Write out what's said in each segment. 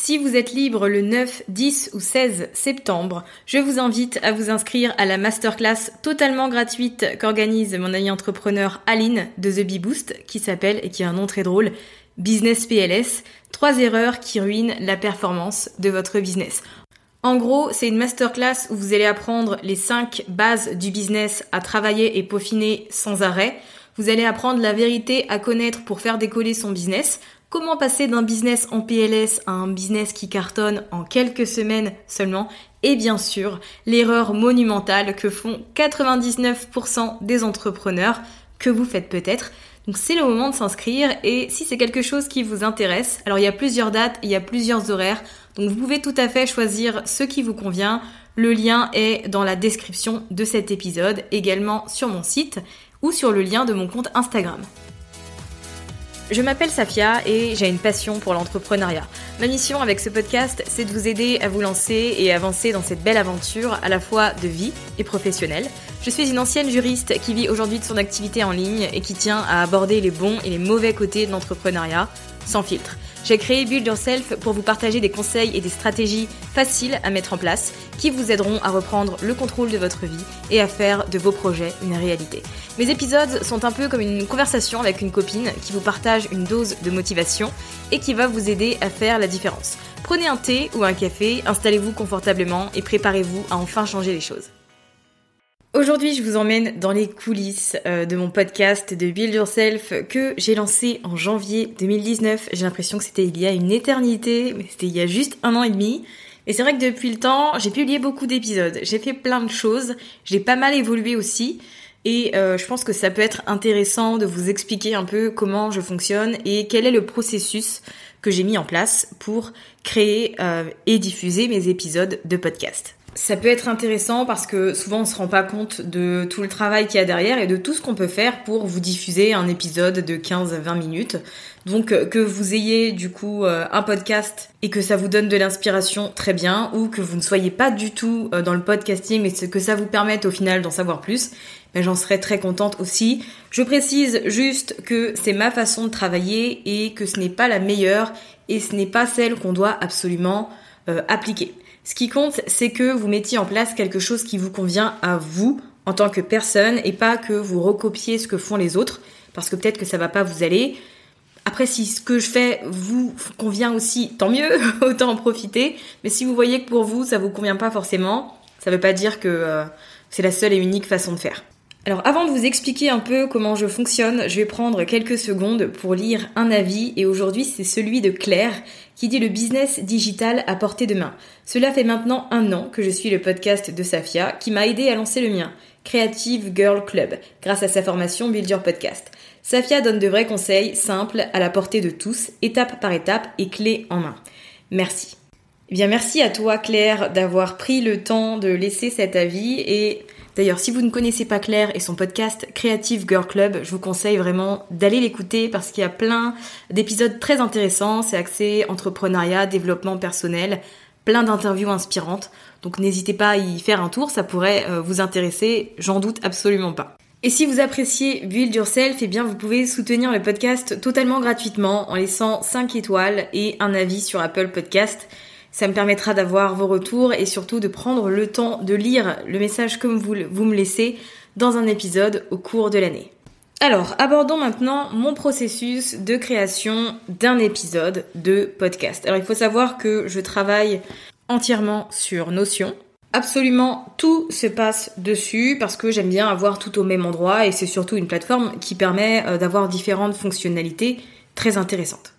Si vous êtes libre le 9, 10 ou 16 septembre, je vous invite à vous inscrire à la masterclass totalement gratuite qu'organise mon ami entrepreneur Aline de The Bee Boost, qui s'appelle et qui a un nom très drôle, Business PLS, trois erreurs qui ruinent la performance de votre business. En gros, c'est une masterclass où vous allez apprendre les 5 bases du business à travailler et peaufiner sans arrêt. Vous allez apprendre la vérité à connaître pour faire décoller son business, comment passer d'un business en PLS à un business qui cartonne en quelques semaines seulement, et bien sûr, l'erreur monumentale que font 99% des entrepreneurs, que vous faites peut-être. Donc c'est le moment de s'inscrire et si c'est quelque chose qui vous intéresse, alors il y a plusieurs dates, il y a plusieurs horaires, donc vous pouvez tout à fait choisir ce qui vous convient. Le lien est dans la description de cet épisode, également sur mon site ou sur le lien de mon compte Instagram. Je m'appelle Safia et j'ai une passion pour l'entrepreneuriat. Ma mission avec ce podcast, c'est de vous aider à vous lancer et avancer dans cette belle aventure à la fois de vie et professionnelle. Je suis une ancienne juriste qui vit aujourd'hui de son activité en ligne et qui tient à aborder les bons et les mauvais côtés de l'entrepreneuriat sans filtre. J'ai créé Build Yourself pour vous partager des conseils et des stratégies faciles à mettre en place qui vous aideront à reprendre le contrôle de votre vie et à faire de vos projets une réalité. Mes épisodes sont un peu comme une conversation avec une copine qui vous partage une dose de motivation et qui va vous aider à faire la différence. Prenez un thé ou un café, installez-vous confortablement et préparez-vous à enfin changer les choses. Aujourd'hui, je vous emmène dans les coulisses euh, de mon podcast de Build Yourself que j'ai lancé en janvier 2019. J'ai l'impression que c'était il y a une éternité, mais c'était il y a juste un an et demi. Et c'est vrai que depuis le temps, j'ai publié beaucoup d'épisodes, j'ai fait plein de choses, j'ai pas mal évolué aussi. Et euh, je pense que ça peut être intéressant de vous expliquer un peu comment je fonctionne et quel est le processus que j'ai mis en place pour créer euh, et diffuser mes épisodes de podcast. Ça peut être intéressant parce que souvent on se rend pas compte de tout le travail qu'il y a derrière et de tout ce qu'on peut faire pour vous diffuser un épisode de 15 à 20 minutes. Donc euh, que vous ayez du coup euh, un podcast et que ça vous donne de l'inspiration très bien. Ou que vous ne soyez pas du tout dans le podcasting mais que ça vous permette au final d'en savoir plus, ben j'en serais très contente aussi. Je précise juste que c'est ma façon de travailler et que ce n'est pas la meilleure et ce n'est pas celle qu'on doit absolument appliquer. Ce qui compte, c'est que vous mettiez en place quelque chose qui vous convient à vous en tant que personne et pas que vous recopiez ce que font les autres parce que peut-être que ça va pas vous aller. Après, si ce que je fais vous convient aussi, tant mieux, autant en profiter. Mais si vous voyez que pour vous, ça vous convient pas forcément, ça veut pas dire que euh, c'est la seule et unique façon de faire. Alors avant de vous expliquer un peu comment je fonctionne, je vais prendre quelques secondes pour lire un avis et aujourd'hui c'est celui de Claire qui dit le business digital à portée de main. Cela fait maintenant un an que je suis le podcast de Safia qui m'a aidé à lancer le mien, Creative Girl Club, grâce à sa formation Build Your Podcast. Safia donne de vrais conseils simples à la portée de tous, étape par étape et clé en main. Merci. Eh bien merci à toi Claire d'avoir pris le temps de laisser cet avis et D'ailleurs, si vous ne connaissez pas Claire et son podcast Creative Girl Club, je vous conseille vraiment d'aller l'écouter parce qu'il y a plein d'épisodes très intéressants. C'est axé entrepreneuriat, développement personnel, plein d'interviews inspirantes. Donc n'hésitez pas à y faire un tour, ça pourrait euh, vous intéresser, j'en doute absolument pas. Et si vous appréciez Build Yourself, eh bien vous pouvez soutenir le podcast totalement gratuitement en laissant 5 étoiles et un avis sur Apple Podcast. Ça me permettra d'avoir vos retours et surtout de prendre le temps de lire le message comme vous, vous me laissez dans un épisode au cours de l'année. Alors, abordons maintenant mon processus de création d'un épisode de podcast. Alors, il faut savoir que je travaille entièrement sur Notion, Absolument tout se passe dessus parce que j'aime bien avoir tout au même endroit et c'est surtout une plateforme qui permet euh, d'avoir différentes fonctionnalités très intéressantes.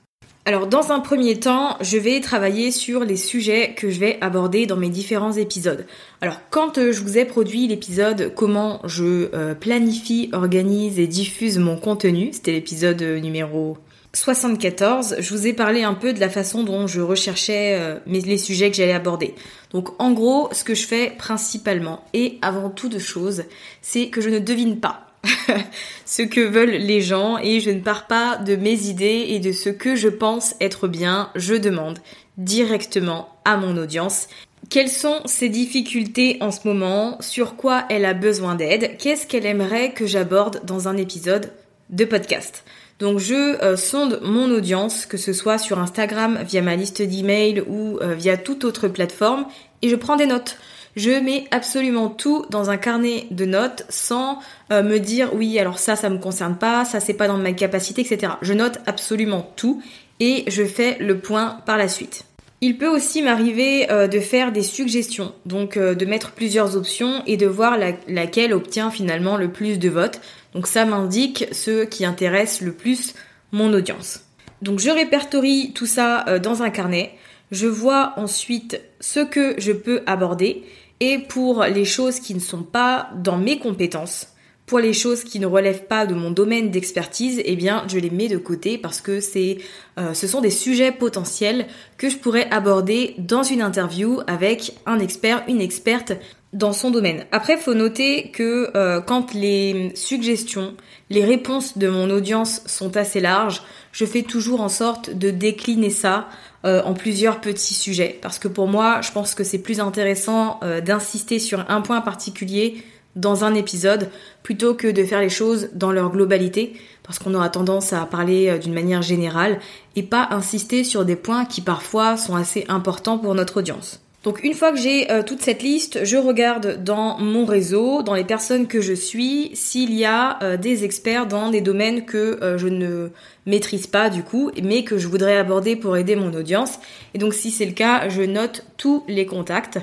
Alors dans un premier temps, je vais travailler sur les sujets que je vais aborder dans mes différents épisodes. Alors quand euh, je vous ai produit l'épisode comment je euh, planifie, organise et diffuse mon contenu, c'était l'épisode numéro 74, je vous ai parlé un peu de la façon dont je recherchais euh, les sujets que j'allais aborder. Donc en gros, ce que je fais principalement et avant tout de choses, c'est que je ne devine pas ce que veulent les gens et je ne pars pas de mes idées et de ce que je pense être bien, je demande directement à mon audience quelles sont ses difficultés en ce moment, sur quoi elle a besoin d'aide, qu'est-ce qu'elle aimerait que j'aborde dans un épisode de podcast? Donc je euh, sonde mon audience, que ce soit sur Instagram, via ma liste d'emails ou euh, via toute autre plateforme, et je prends des notes. Je mets absolument tout dans un carnet de notes sans euh, me dire oui alors ça ça me concerne pas, ça c'est pas dans ma capacité, etc. Je note absolument tout et je fais le point par la suite. Il peut aussi m'arriver de faire des suggestions, donc de mettre plusieurs options et de voir laquelle obtient finalement le plus de votes. Donc ça m'indique ce qui intéresse le plus mon audience. Donc je répertorie tout ça euh, dans un carnet. Je vois ensuite ce que je peux aborder et pour les choses qui ne sont pas dans mes compétences, pour les choses qui ne relèvent pas de mon domaine d'expertise, eh bien, je les mets de côté parce que c'est, euh, ce sont des sujets potentiels que je pourrais aborder dans une interview avec un expert, une experte dans son domaine. Après, faut noter que euh, quand les suggestions, les réponses de mon audience sont assez larges, je fais toujours en sorte de décliner ça euh, en plusieurs petits sujets. Parce que pour moi, je pense que c'est plus intéressant euh, d'insister sur un point particulier dans un épisode plutôt que de faire les choses dans leur globalité parce qu'on aura tendance à parler d'une manière générale et pas insister sur des points qui parfois sont assez importants pour notre audience. Donc une fois que j'ai euh, toute cette liste, je regarde dans mon réseau, dans les personnes que je suis, s'il y a euh, des experts dans des domaines que euh, je ne maîtrise pas du coup, mais que je voudrais aborder pour aider mon audience. Et donc si c'est le cas, je note tous les contacts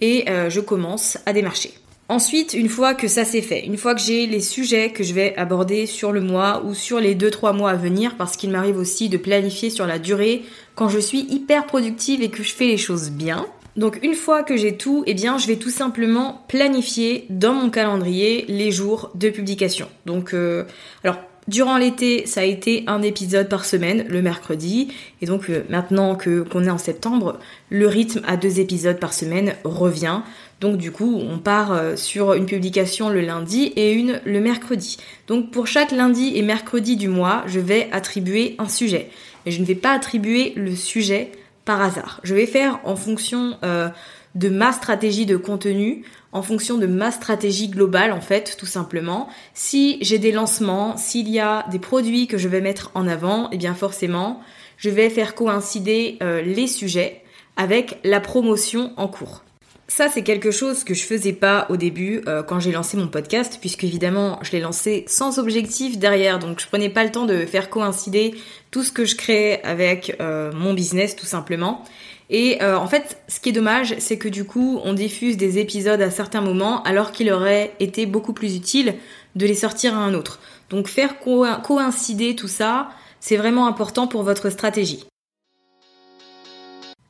et je commence à démarcher. Ensuite, une fois que ça c'est fait, une fois que j'ai les sujets que je vais aborder sur le mois ou sur les 2-3 mois à venir, parce qu'il m'arrive aussi de planifier sur la durée quand je suis hyper productive et que je fais les choses bien, donc une fois que j'ai tout, eh bien je vais tout simplement planifier dans mon calendrier les jours de publication. Donc euh, alors Durant l'été, ça a été un épisode par semaine, le mercredi. Et donc euh, maintenant que qu'on est en septembre, le rythme à deux épisodes par semaine revient. Donc du coup, on part euh, sur une publication le lundi et une le mercredi. Donc pour chaque lundi et mercredi du mois, je vais attribuer un sujet. Mais je ne vais pas attribuer le sujet par hasard. Je vais faire en fonction euh, de ma stratégie de contenu, en fonction de ma stratégie globale en fait, tout simplement. Si j'ai des lancements, s'il y a des produits que je vais mettre en avant, eh bien forcément, je vais faire coïncider euh, les sujets avec la promotion en cours. Ça, c'est quelque chose que je faisais pas au début euh, quand j'ai lancé mon podcast, puisque évidemment, je l'ai lancé sans objectif derrière, donc je prenais pas le temps de faire coïncider tout ce que je créais avec euh, mon business, tout simplement. Et euh, en fait, ce qui est dommage, c'est que du coup, on diffuse des épisodes à certains moments, alors qu'il aurait été beaucoup plus utile de les sortir à un autre. Donc faire coïncider tout ça, c'est vraiment important pour votre stratégie.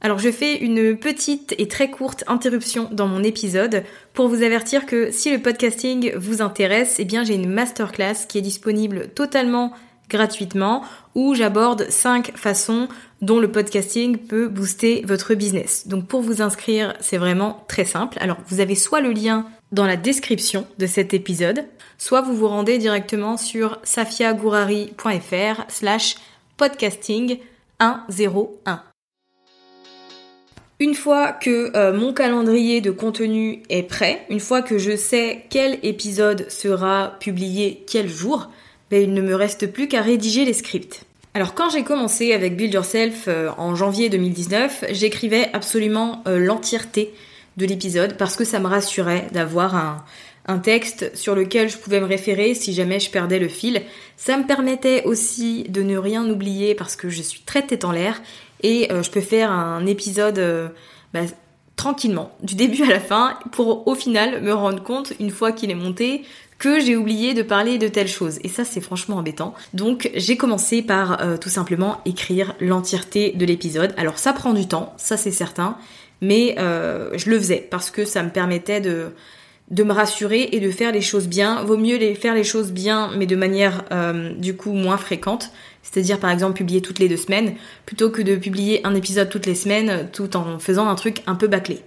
Alors je fais une petite et très courte interruption dans mon épisode pour vous avertir que si le podcasting vous intéresse, eh bien j'ai une masterclass qui est disponible totalement gratuitement où j'aborde 5 façons dont le podcasting peut booster votre business. Donc pour vous inscrire, c'est vraiment très simple. Alors vous avez soit le lien dans la description de cet épisode, soit vous vous rendez directement sur safiagourari.fr slash podcasting 101. Une fois que euh, mon calendrier de contenu est prêt, une fois que je sais quel épisode sera publié quel jour, ben, il ne me reste plus qu'à rédiger les scripts. Alors quand j'ai commencé avec Build Yourself euh, en janvier 2019, j'écrivais absolument euh, l'entièreté de l'épisode parce que ça me rassurait d'avoir un, texte sur lequel je pouvais me référer si jamais je perdais le fil. Ça me permettait aussi de ne rien oublier parce que je suis très tête en l'air et euh, je peux faire un épisode bah, tranquillement, du début à la fin, pour au final me rendre compte, une fois qu'il est monté, que j'ai oublié de parler de telle chose. Et ça, c'est franchement embêtant. Donc, j'ai commencé par euh, tout simplement écrire l'entièreté de l'épisode. Alors, ça prend du temps, ça c'est certain, mais je le faisais parce que ça me permettait de de me rassurer et de faire les choses bien. Vaut mieux les faire les choses bien, mais de manière du coup moins fréquente, c'est-à-dire par exemple publier toutes les deux semaines, plutôt que de publier un épisode toutes les semaines tout en faisant un truc un peu bâclé.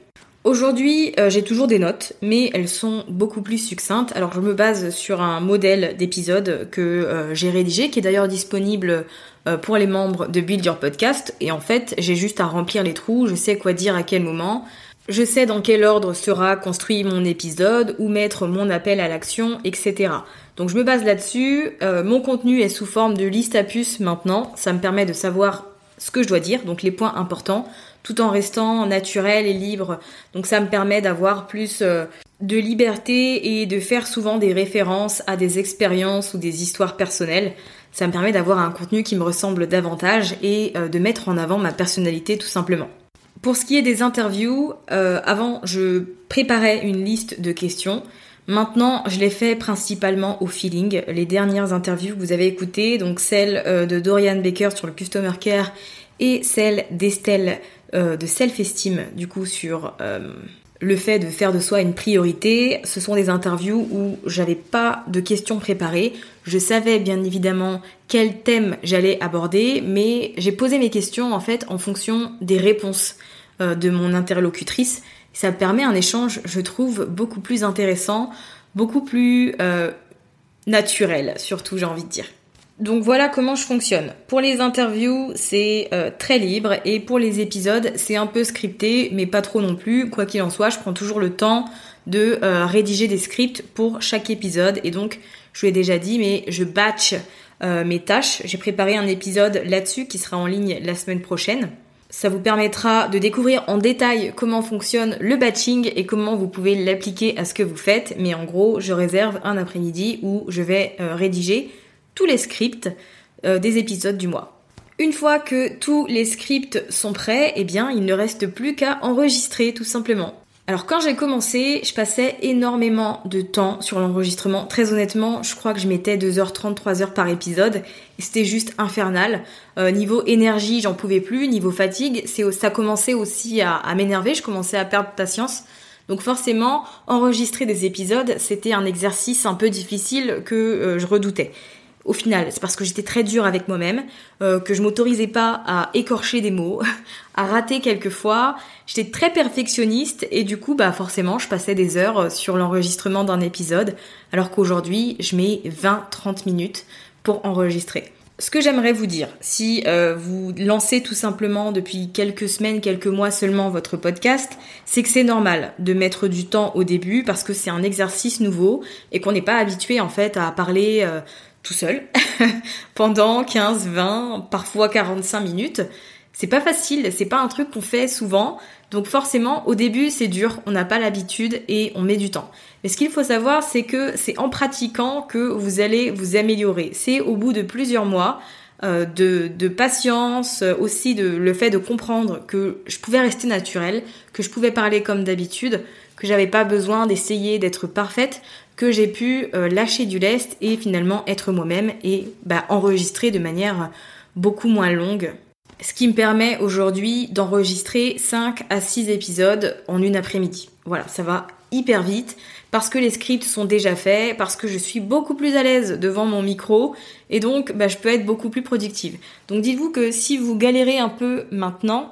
Aujourd'hui, euh, j'ai toujours des notes, mais elles sont beaucoup plus succinctes. Alors je me base sur un modèle d'épisode que euh, j'ai rédigé, qui est d'ailleurs disponible euh, pour les membres de Build Your Podcast. Et en fait, j'ai juste à remplir les trous, je sais quoi dire à quel moment, je sais dans quel ordre sera construit mon épisode, où mettre mon appel à l'action, etc. Donc je me base là-dessus. Euh, mon contenu est sous forme de liste à puces maintenant. Ça me permet de savoir ce que je dois dire, donc les points importants, tout en restant naturel et libre. Donc ça me permet d'avoir plus euh, de liberté et de faire souvent des références à des expériences ou des histoires personnelles. Ça me permet d'avoir un contenu qui me ressemble davantage et euh, de mettre en avant ma personnalité tout simplement. Pour ce qui est des interviews, avant je préparais une liste de questions Maintenant, je l'ai fait principalement au feeling. Les dernières interviews que vous avez écoutées, donc celle euh, de Dorian Baker sur le Customer Care et celle d'Estelle euh, de Self Esteem, du coup sur euh, le fait de faire de soi une priorité. Ce sont des interviews où j'avais pas de questions préparées. Je savais bien évidemment quel thème j'allais aborder, mais j'ai posé mes questions en fait en fonction des réponses de mon interlocutrice ça permet un échange, je trouve, beaucoup plus intéressant, beaucoup plus euh, naturel, surtout, j'ai envie de dire. Donc voilà comment je fonctionne. Pour les interviews, c'est euh, très libre et pour les épisodes, c'est un peu scripté, mais pas trop non plus. Quoi qu'il en soit, je prends toujours le temps de euh, rédiger des scripts pour chaque épisode et donc je vous l'ai déjà dit, mais je batch mes tâches. J'ai préparé un épisode là-dessus qui sera en ligne la semaine prochaine. Ça vous permettra de découvrir en détail comment fonctionne le batching et comment vous pouvez l'appliquer à ce que vous faites. Mais en gros, je réserve un après-midi où je vais euh, rédiger tous les scripts euh, des épisodes du mois. Une fois que tous les scripts sont prêts, eh bien, il ne reste plus qu'à enregistrer tout simplement. Alors quand j'ai commencé, je passais énormément de temps sur l'enregistrement. Très honnêtement, je crois que je mettais 2h30, 3h par épisode. C'était juste infernal. Euh, niveau énergie, j'en pouvais plus. Niveau fatigue, ça commençait aussi à, m'énerver. Je commençais à perdre patience. Donc forcément, enregistrer des épisodes, c'était un exercice un peu difficile que euh, je redoutais au final, c'est parce que j'étais très dure avec moi-même, euh, que je m'autorisais pas à écorcher des mots, à rater quelquefois. J'étais très perfectionniste et du coup, bah forcément, je passais des heures euh, sur l'enregistrement d'un épisode, alors qu'aujourd'hui, je mets 20-30 minutes pour enregistrer. Ce que j'aimerais vous dire, si euh, vous lancez tout simplement depuis quelques semaines, quelques mois seulement votre podcast, c'est que c'est normal de mettre du temps au début parce que c'est un exercice nouveau et qu'on n'est pas habitué en fait à parler tout seul pendant 15, 20, parfois 45 minutes. C'est pas facile, c'est pas un truc qu'on fait souvent. Donc forcément, au début, c'est dur, on n'a pas l'habitude et on met du temps. Mais ce qu'il faut savoir, c'est que c'est en pratiquant que vous allez vous améliorer. C'est au bout de plusieurs mois euh, de, de, patience, aussi de le fait de comprendre que je pouvais rester naturelle, que je pouvais parler comme d'habitude, que j'avais pas besoin d'essayer d'être parfaite, que j'ai pu euh, lâcher du lest et finalement être moi-même et bah, enregistrer de manière beaucoup moins longue. Ce qui me permet aujourd'hui d'enregistrer 5 à 6 épisodes en une après-midi. Voilà, ça va hyper vite parce que les scripts sont déjà faits, parce que je suis beaucoup plus à l'aise devant mon micro et donc bah, je peux être beaucoup plus productive. Donc dites-vous que si vous galérez un peu maintenant,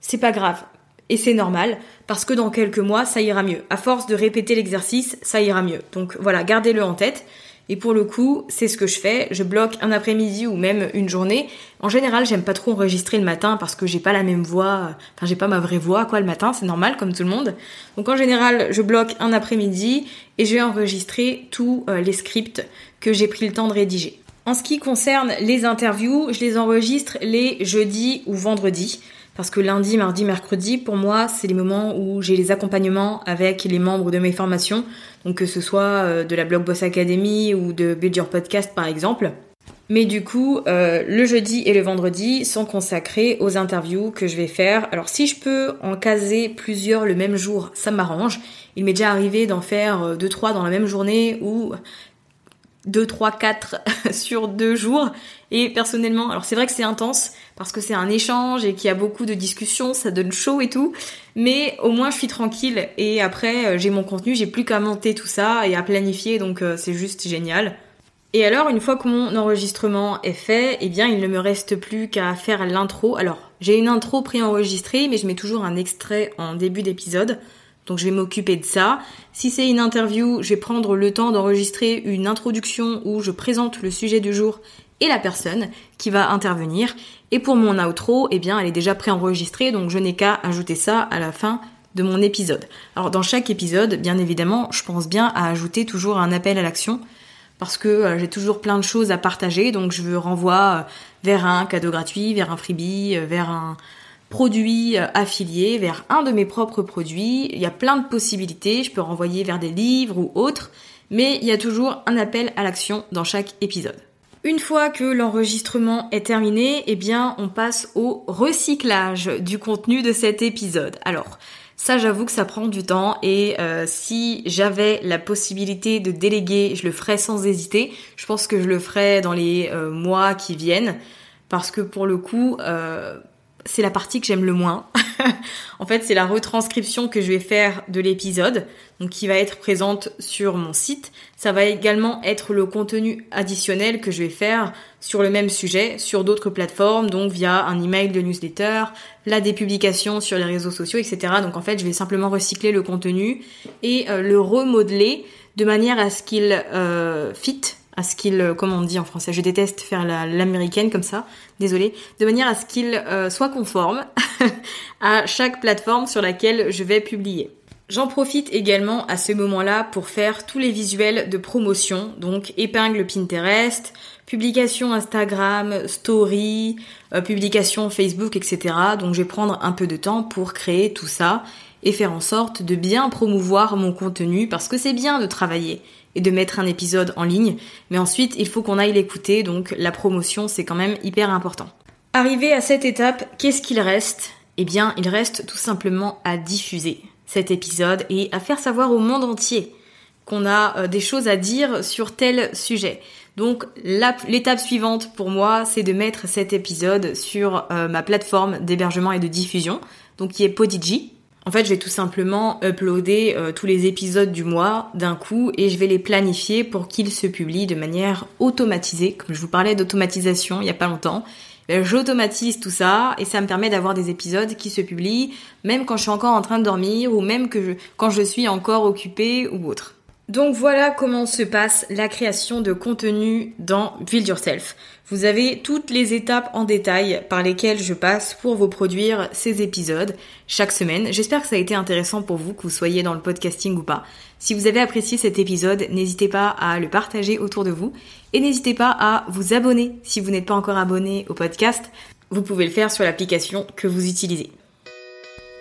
c'est pas grave Et c'est normal, parce que dans quelques mois, ça ira mieux. À force de répéter l'exercice, ça ira mieux. Donc voilà, gardez-le en tête. Et pour le coup, c'est ce que je fais. Je bloque un après-midi ou même une journée. En général, j'aime pas trop enregistrer le matin parce que j'ai pas la même voix. Enfin, j'ai pas ma vraie voix, quoi, le matin. C'est normal, comme tout le monde. Donc en général, je bloque un après-midi et je vais enregistrer tous euh, les scripts que j'ai pris le temps de rédiger. En ce qui concerne les interviews, je les enregistre les jeudis ou vendredis. Parce que lundi, mardi, mercredi, pour moi, c'est les moments où j'ai les accompagnements avec les membres de mes formations. Donc que ce soit euh, de la Blog Boss Academy ou de Build Your Podcast par exemple. Mais du coup, euh, le jeudi et le vendredi sont consacrés aux interviews que je vais faire. Alors si je peux en caser plusieurs le même jour, ça m'arrange. Il m'est déjà arrivé d'en faire 2-3 euh, dans la même journée ou 2, 3, 4 sur deux jours. Et personnellement, alors c'est vrai que c'est intense parce que c'est un échange et qu'il y a beaucoup de discussions, ça donne chaud et tout. Mais au moins je suis tranquille et après euh, j'ai mon contenu, j'ai plus qu'à monter tout ça et à planifier donc euh, c'est juste génial. Et alors une fois que mon enregistrement est fait, eh bien il ne me reste plus qu'à faire l'intro. Alors j'ai une intro préenregistrée mais je mets toujours un extrait en début d'épisode. Donc je vais m'occuper de ça. Si c'est une interview, je vais prendre le temps d'enregistrer une introduction où je présente le sujet du jour et la personne qui va intervenir. Et pour mon outro, eh bien, elle est déjà préenregistrée, donc je n'ai qu'à ajouter ça à la fin de mon épisode. Alors dans chaque épisode, bien évidemment, je pense bien à ajouter toujours un appel à l'action parce que euh, j'ai toujours plein de choses à partager, donc je veux renvoie euh, vers un cadeau gratuit, vers un freebie, euh, vers un, produits euh, affiliés vers un de mes propres produits. Il y a plein de possibilités, je peux renvoyer vers des livres ou autres, mais il y a toujours un appel à l'action dans chaque épisode. Une fois que l'enregistrement est terminé, eh bien, on passe au recyclage du contenu de cet épisode. Alors, ça, j'avoue que ça prend du temps et euh, si j'avais la possibilité de déléguer, je le ferais sans hésiter. Je pense que je le ferais dans les euh, mois qui viennent parce que pour le coup, c'est la partie que j'aime le moins. en fait, c'est la retranscription que je vais faire de l'épisode, donc qui va être présente sur mon site. Ça va également être le contenu additionnel que je vais faire sur le même sujet, sur d'autres plateformes, donc via un email de newsletter, là des publications sur les réseaux sociaux, etc. Donc en fait, je vais simplement recycler le contenu et euh, le remodeler de manière à ce qu'il euh, fit à ce qu'il, euh, comment on dit en français, je déteste faire l'américaine comme ça, désolé, de manière à ce qu'il euh, soit conforme à chaque plateforme sur laquelle je vais publier. J'en profite également à ce moment-là pour faire tous les visuels de promotion, donc épingle Pinterest, publication Instagram, story, euh, publication Facebook, etc. Donc je vais prendre un peu de temps pour créer tout ça et faire en sorte de bien promouvoir mon contenu parce que c'est bien de travailler et de mettre un épisode en ligne. Mais ensuite, il faut qu'on aille l'écouter, donc la promotion, c'est quand même hyper important. Arrivé à cette étape, qu'est-ce qu'il reste? Eh bien, il reste tout simplement à diffuser cet épisode et à faire savoir au monde entier qu'on a euh, des choses à dire sur tel sujet. Donc l'étape suivante pour moi, c'est de mettre cet épisode sur euh, ma plateforme d'hébergement et de diffusion, donc qui est Podigi. En fait, je vais tout simplement uploader euh, tous les épisodes du mois d'un coup et je vais les planifier pour qu'ils se publient de manière automatisée. Comme je vous parlais d'automatisation il n'y a pas longtemps, ben, j'automatise tout ça et ça me permet d'avoir des épisodes qui se publient même quand je suis encore en train de dormir ou même que quand je suis encore occupée ou autre. Donc voilà comment se passe la création de contenu dans Build Yourself. Vous avez toutes les étapes en détail par lesquelles je passe pour vous produire ces épisodes chaque semaine. J'espère que ça a été intéressant pour vous, que vous soyez dans le podcasting ou pas. Si vous avez apprécié cet épisode, n'hésitez pas à le partager autour de vous et n'hésitez pas à vous abonner si vous n'êtes pas encore abonné au podcast. Vous pouvez le faire sur l'application que vous utilisez.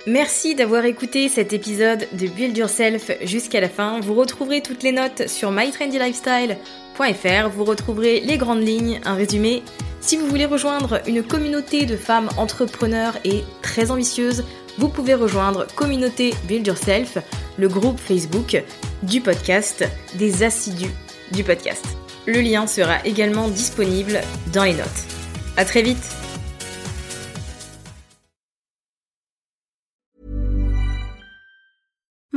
Merci d'avoir écouté cet épisode de Build Yourself jusqu'à la fin. Vous retrouverez toutes les notes sur mytrendylifestyle.fr. Vous retrouverez les grandes lignes, un résumé. Si vous voulez rejoindre une communauté de femmes entrepreneurs et très ambitieuses, vous pouvez rejoindre Communauté Build Yourself, le groupe Facebook du podcast, des assidus du podcast. Le lien sera également disponible dans les notes. À très vite!